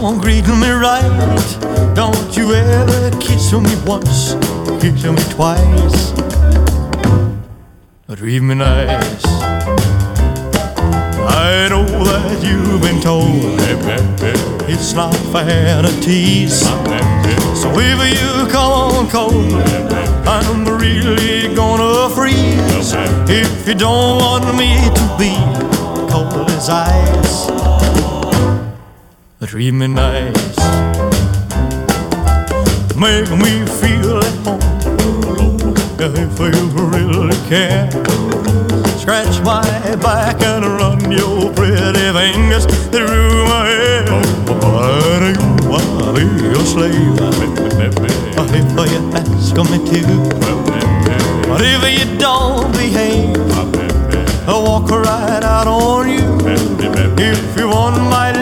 don't greet me right. Don't you ever kiss me once, kiss me twice. Treat me nice. I know that you've been told it's not fair to tease. So if you come on cold, I'm really gonna freeze. If you don't want me to be cold as ice, me nice. Make me feel at home if you really care. Scratch my back and run your pretty fingers through my hair. But you wanna be your slave if you ask me to. But if you don't behave, I'll walk right out on you. If you want my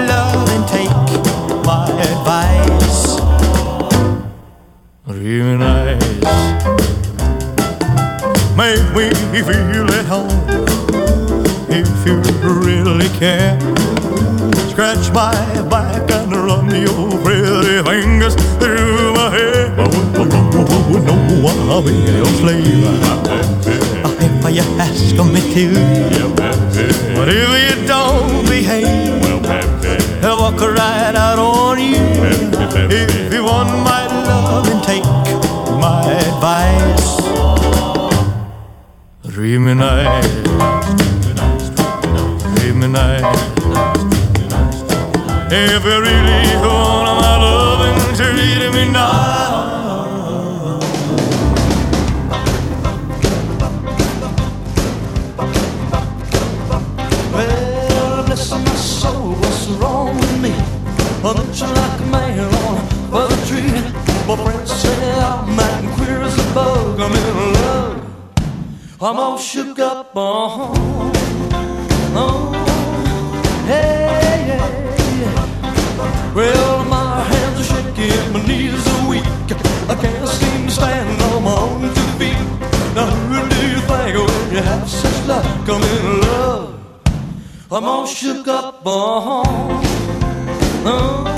Me feel at home if you really care. Scratch my back and run your pretty fingers through my hair. Oh, oh, oh, no, I'll be your slave if you ask me to. But if you don't behave, I'll walk right out on you. If you me nice, treat me nice. If you really want my loving, treat me nice. Well, bless my soul, what's wrong with me? I I'm all shook up, uh-huh. Oh, hey, yeah. Well, my hands are shaking, my knees are weak. I can't seem to stand on my own two feet. Now, who do you think when you have such luck? I'm in love. I'm all shook up, uh-huh. Oh,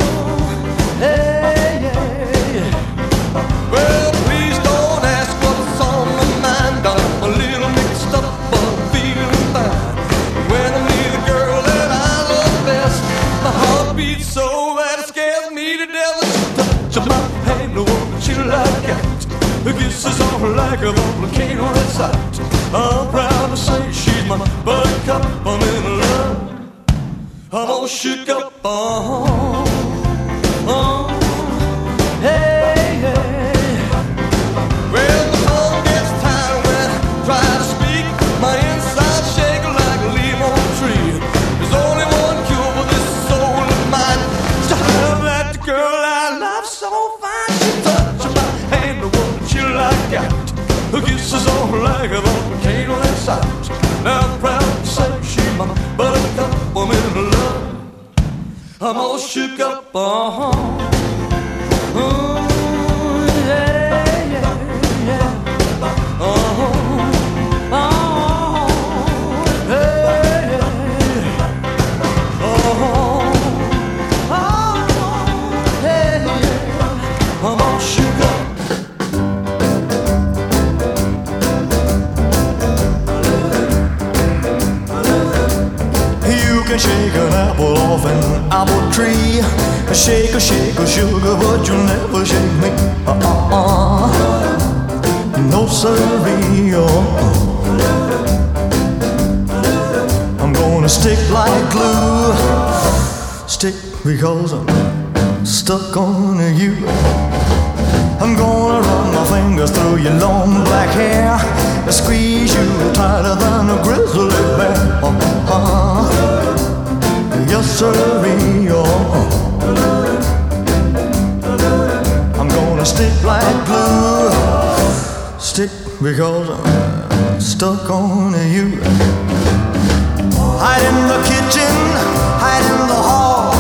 like a volcano at sight. I'm proud to say she's my buttercup. I'm in love. I'm all shook up. Oh, oh, hey, hey. Well, the phone gets tired when I try to speak. My inside shake like a leaf on a tree. There's only one cure for this soul of mine. Have that girl I love so fine. Out. Her kisses on like a volcano inside. Now I'm proud to say she's my buttercup. I'm in love. I'm all shook up. Uh-huh. Ooh, shake an apple off an apple tree. Shake a shake a sugar, but you'll never shake me. Uh-uh. No siree. Uh-uh. I'm gonna stick like glue. Stick because I'm stuck on you. I'm gonna run my fingers through your long black hair and squeeze you tighter than a grizzly bear. Uh-huh. Yes. Oh. I'm gonna stick like glue. Stick because I'm stuck on you. Hide in the kitchen, hide in the hall.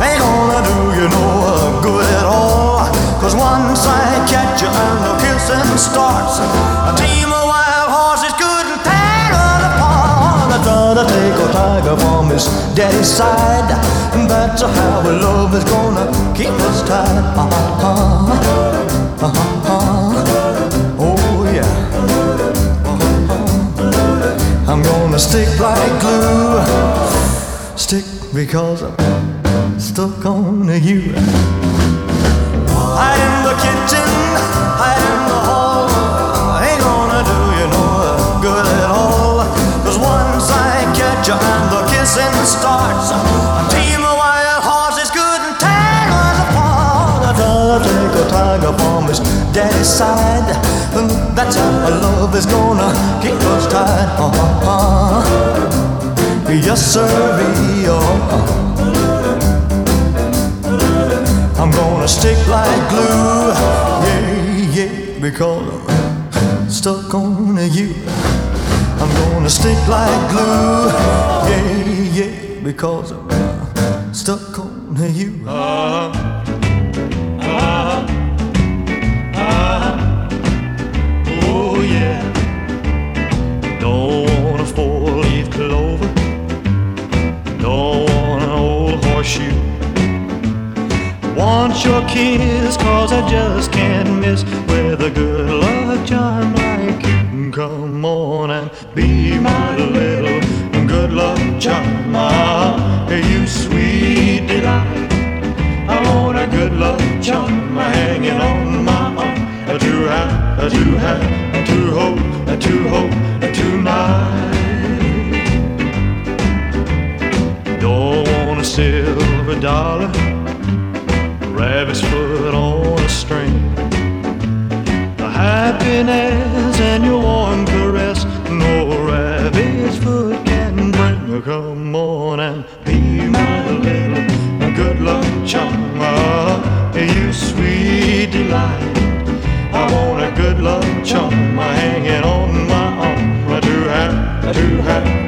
Ain't gonna do you no good at all. Cause once I catch you and the kissing starts, a team of wild horses couldn't tear us apart. I try to take tiger from his daddy's side. That's how love is gonna keep us tied. Uh-huh. Uh-huh. Oh yeah. Uh-huh. I'm gonna stick like glue. Stick because I'm stuck on you. Hide in the kitchen, in the hall. Ain't gonna do you no good at all. Cause once I catch kissing starts, a team of wild horses couldn't tear us apart. I'd rather take a tiger from his daddy's side. That's how a love is gonna keep us tied. Uh-huh. Yes, sir. Uh-huh. I'm gonna stick like glue, yeah, yeah, because I'm stuck on you. I'm gonna stick like glue, because I'm stuck on you. Uh-huh. Uh-huh. Oh yeah, don't want a four-leaf clover, don't want an old horseshoe want your kiss cause I just can't miss with a good luck charm charm ah, you sweet delight. I want a good luck charm hanging on my arm. To have, to have, to hope, to hope tonight don't want a silver dollar rabbit's foot on a string. The happiness and your charm hanging on my arm. Have, to have, to hope,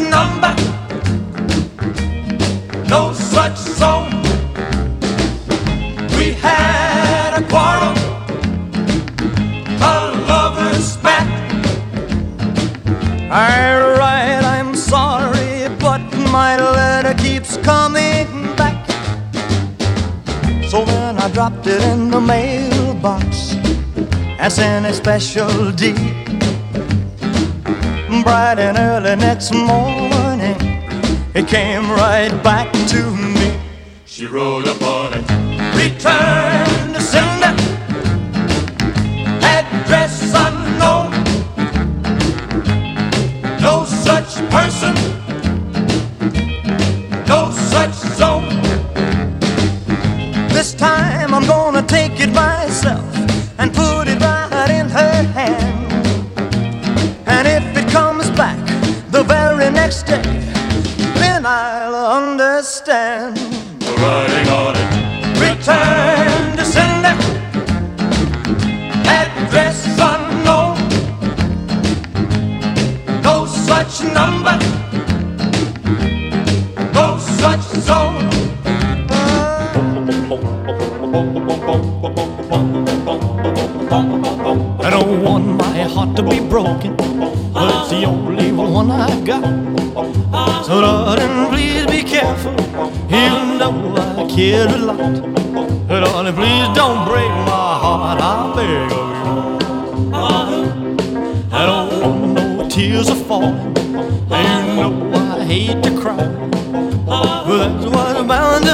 number. No such zone. We had a quarrel, a lover's spat. I write, I'm sorry, but my letter keeps coming back. So then I dropped it in the mailbox as in a special deed. Bright and early next morning, it came right back to me. She wrote upon it. Return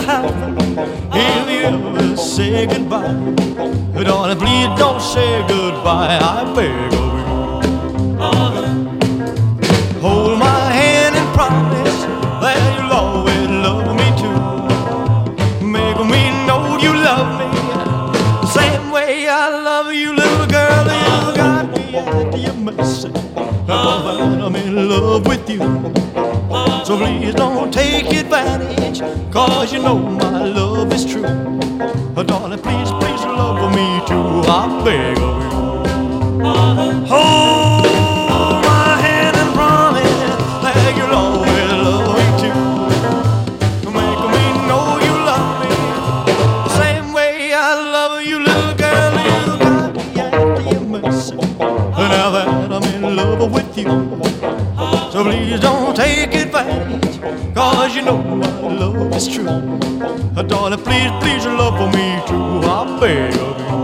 bound to if you say goodbye. Darling, please don't say goodbye. I beg of you. Hold my hand and promise that you'll always love me too. Make me know you love me the same way I love you, little girl. You got me at your mercy. I'm in love with you. So please don't take advantage, cause you know my love is true. Oh, Darling, please, please love me too. I beg of you. Hold my hand and promise that you'll always love me too. Make me know you love me the same way I love you, little girl. You got me at your mercy. Now that I'm in love with you. So please don't take advantage, cause you know my love is true. Darling, please, please love for me too. I beg of you.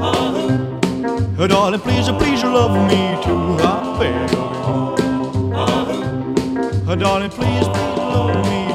Uh-huh. Darling, please, please love for me too. I beg of you. Uh-huh. Darling, please, please love me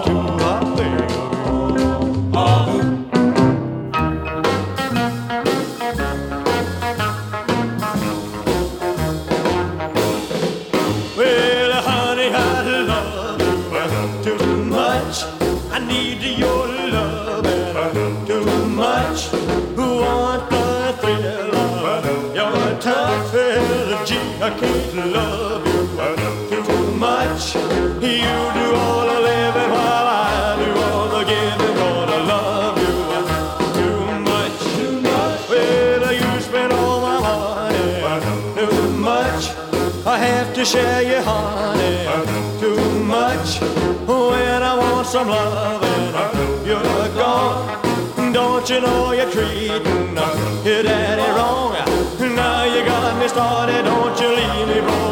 I can't love you too much. You do all the living while I do all the giving. Gonna love you too much, too much. Well, you spend all my money too much. I have to share your honey too much. When I want some loving, you're gone. Don't you know you're treating your daddy wrong? Now you got me started. Don't you leave me broken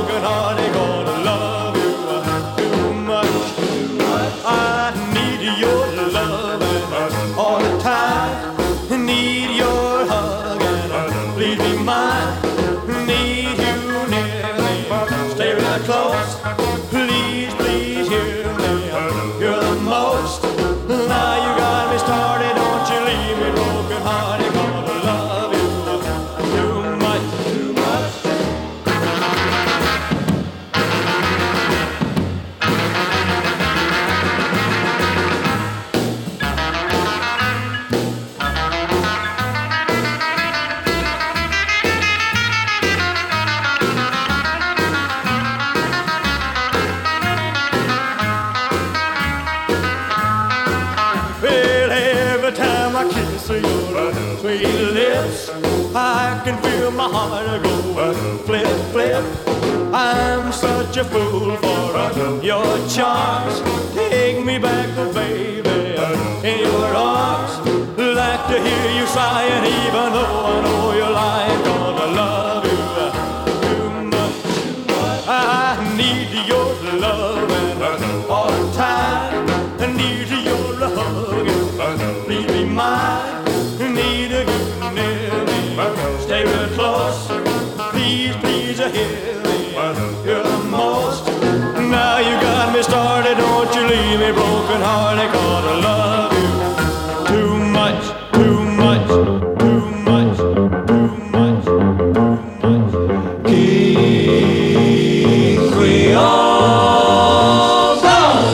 my heart go flip, flip. I'm such a fool for your charms. Take me back, baby,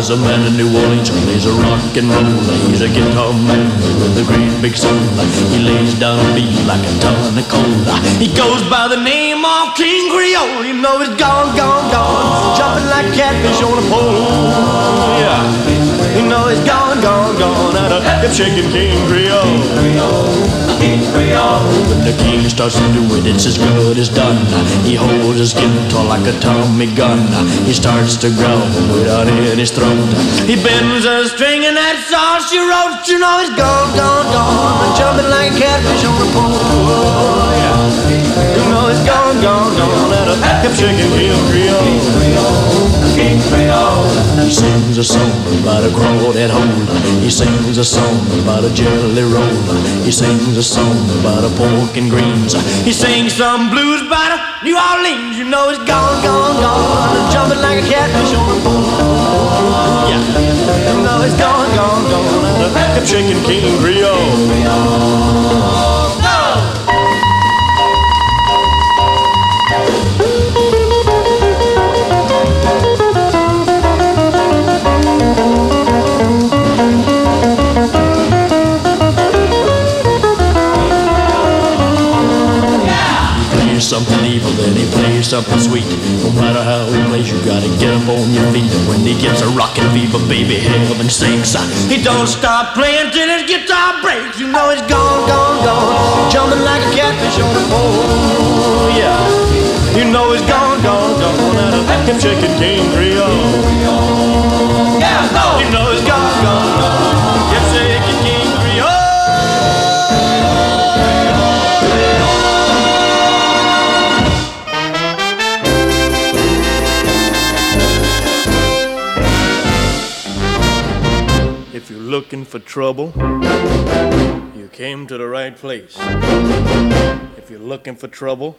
There's a man in New Orleans, he's a rock and roller. He's a guitar man with a great big soul. He lays down a beat like a ton of cola. He goes by the name of King Creole. You know he's gone, gone, gone. Jumping like catfish on a pole. Yeah. You know he's gone, gone, gone. Out of hip shaking King Creole. King Creole. the king starts to do it, it's as good as done. He holds his guitar like a Tommy gun. He starts to growl without in his throat. He bends a string and that's all she wrote. You know he's gone, gone, gone, jumping like a catfish on the pole. Oh, yeah. You know he's gone, gone, gone, and a kept shaking King Creole. Creole. He sings a song about a crawdad hole. He sings a song about a jelly roll. He sings a song about a pork and greens. He sings some blues about a New Orleans. You know he's gone, gone, gone, jumping like a catfish on the pole. Yeah, you know he's gone, gone, gone, a kept shaking King Creole. Something evil, then he plays something sweet. No matter how he plays, you gotta get up on your feet. And when he gets a rockin' fever, baby, heaven sinks. He don't stop playing till his guitar breaks. You know he's gone, gone, gone, jumping like a catfish on the pole. Yeah, you know he's gone, gone, gone, and I him shaking King Creole. Looking for trouble, you came to the right place. If you're looking for trouble,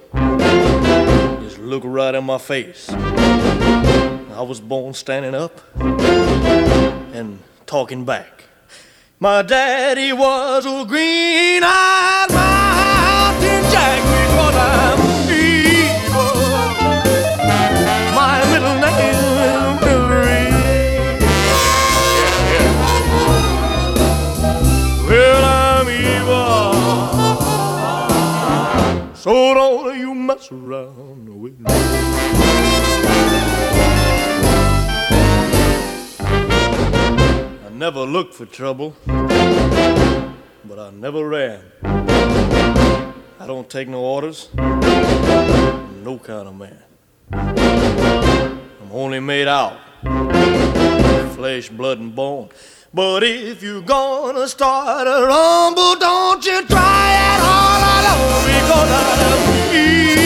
just look right in my face. I was born standing up and talking back. My daddy was a green eyed mountain jack So don't you mess around with me. I never looked for trouble, but I never ran. I don't take no orders, no kind of man. I'm only made out of flesh, blood, and bone. But if you're gonna start a rumble, don't you try it all alone because I'm evil.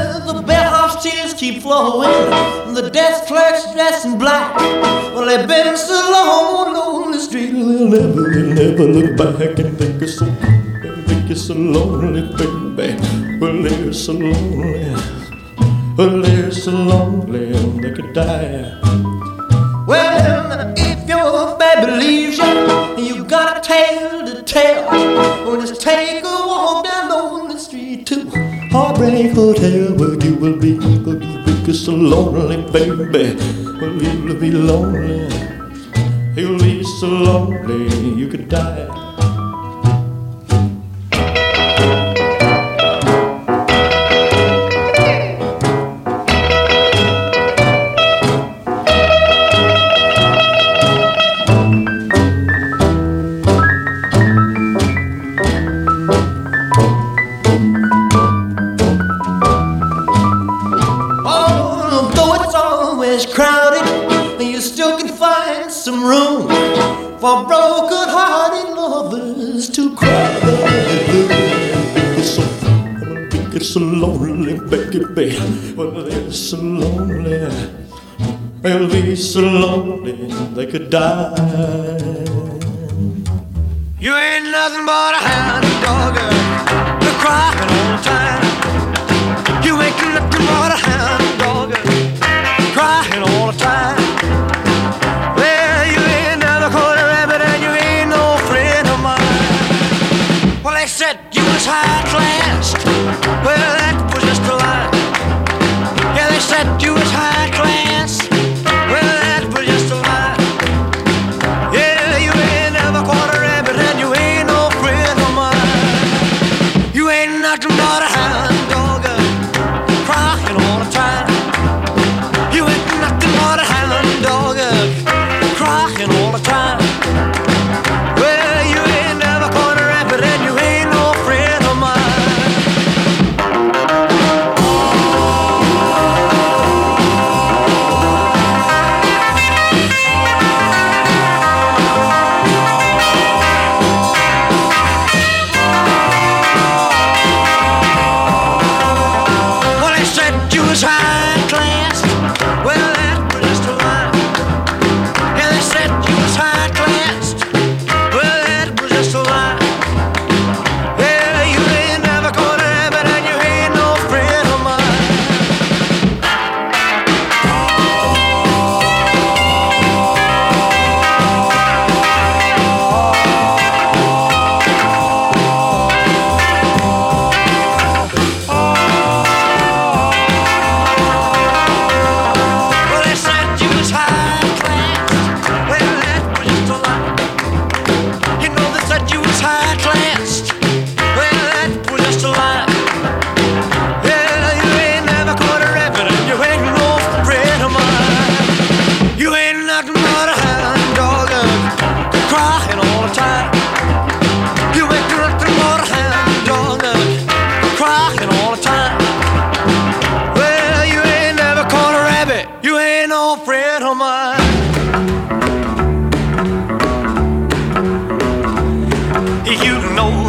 the bellhop's tears keep flowing, the desk clerk's dressed in black. Well, they've been so long on the street, they'll never, they'll never look back and think it's so, think it's so lonely, baby. Well, they're so lonely, well, they're so lonely, they could die. Well, if your baby leaves you, and you got a tale to tell, well, just take a walk down lonely street to Heartbreak Hotel, where you will be, you will so lonely, baby. Well, you'll be lonely, you'll be so lonely, you could die. Lonely, baby. Well, they're so lonely. They'll be so lonely they could die. You ain't nothing but a hound dog, crying all the time.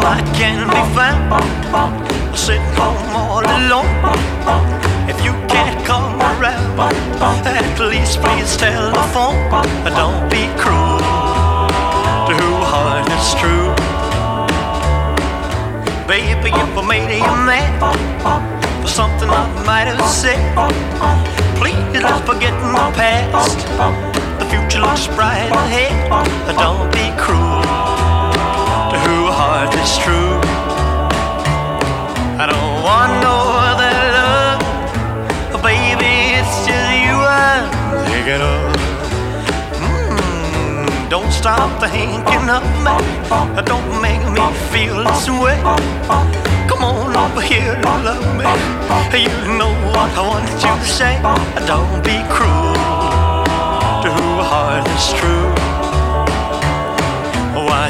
I can't be found I sitting home all alone. If you can't come around, at least please telephone. Don't be cruel to who heart is true. Baby, if I made you mad for something I might have said. Please let's forget my past. The future looks bright ahead. Don't be cruel heart is true. I don't want no other love, baby. It's just you I'm thinking of. Mm, don't stop thinking of me. Don't make me feel this way. Come on over here and love me. You know what I want you to say. Don't be cruel to who heart is true.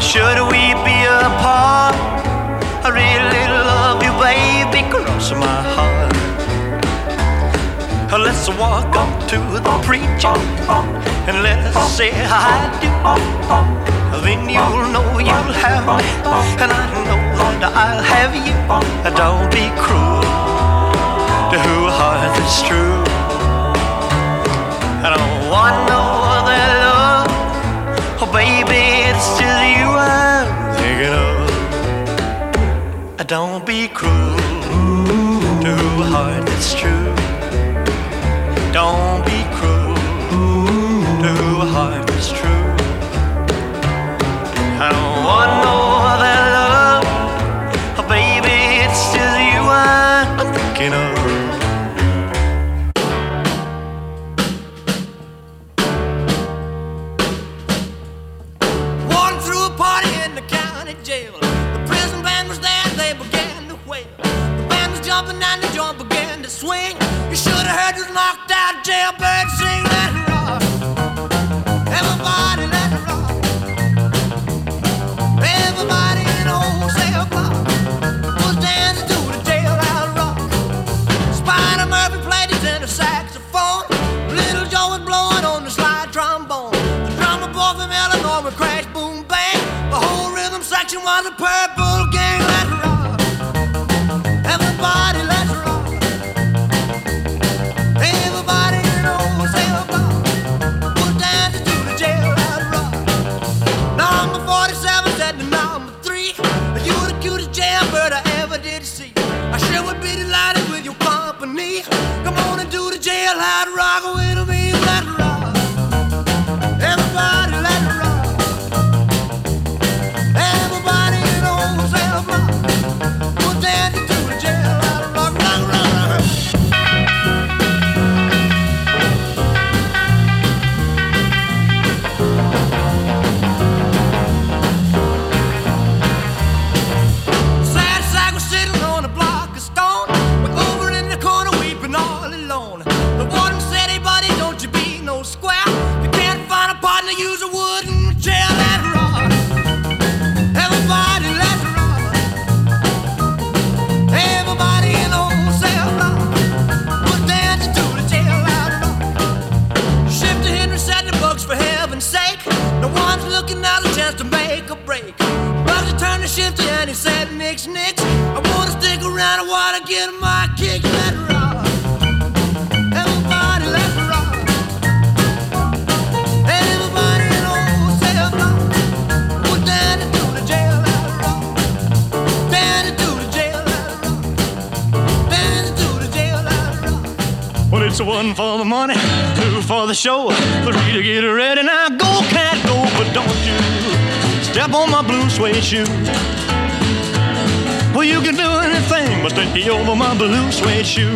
Should we be apart? I really love you, baby, cross my heart. Let's walk up to the preacher and let us say I do. Then you'll know you'll have me, and I know that I'll have you. Don't be cruel to who heart is true. I don't want no other love, baby, it's just you I'm thinking of. Don't be cruel to a heart that's true. Don't be for the money, two for the show, three to get ready. Now go, cat, go, but don't you step on my blue suede shoe. Well, you can do anything but stay over my blue suede shoe.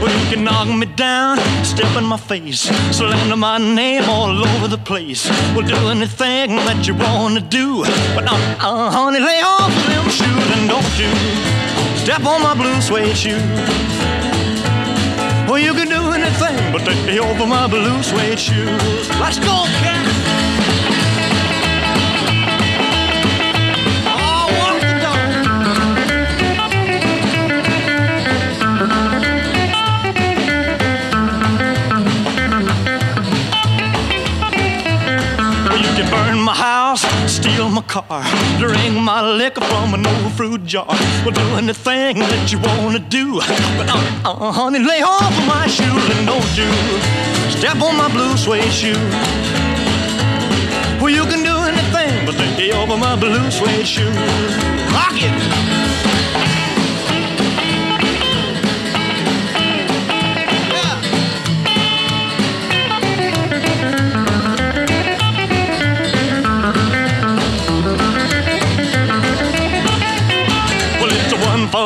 Well, you can knock me down, step in my face, slander my name all over the place. Well, do anything that you wanna do, but uh, uh, honey, lay off them shoes and don't you step on my blue suede shoe. Well, you can do anything but take me over my blue suede shoes. Let's go, cat. Oh, walk the dog. Well, you can burn my house, my car, drink my liquor from an old fruit jar. Well, do anything that you wanna do. But uh, uh, honey, lay off of my shoes and don't you step on my blue suede shoe. Well, you can do anything but lay over my blue suede shoe. Rock it.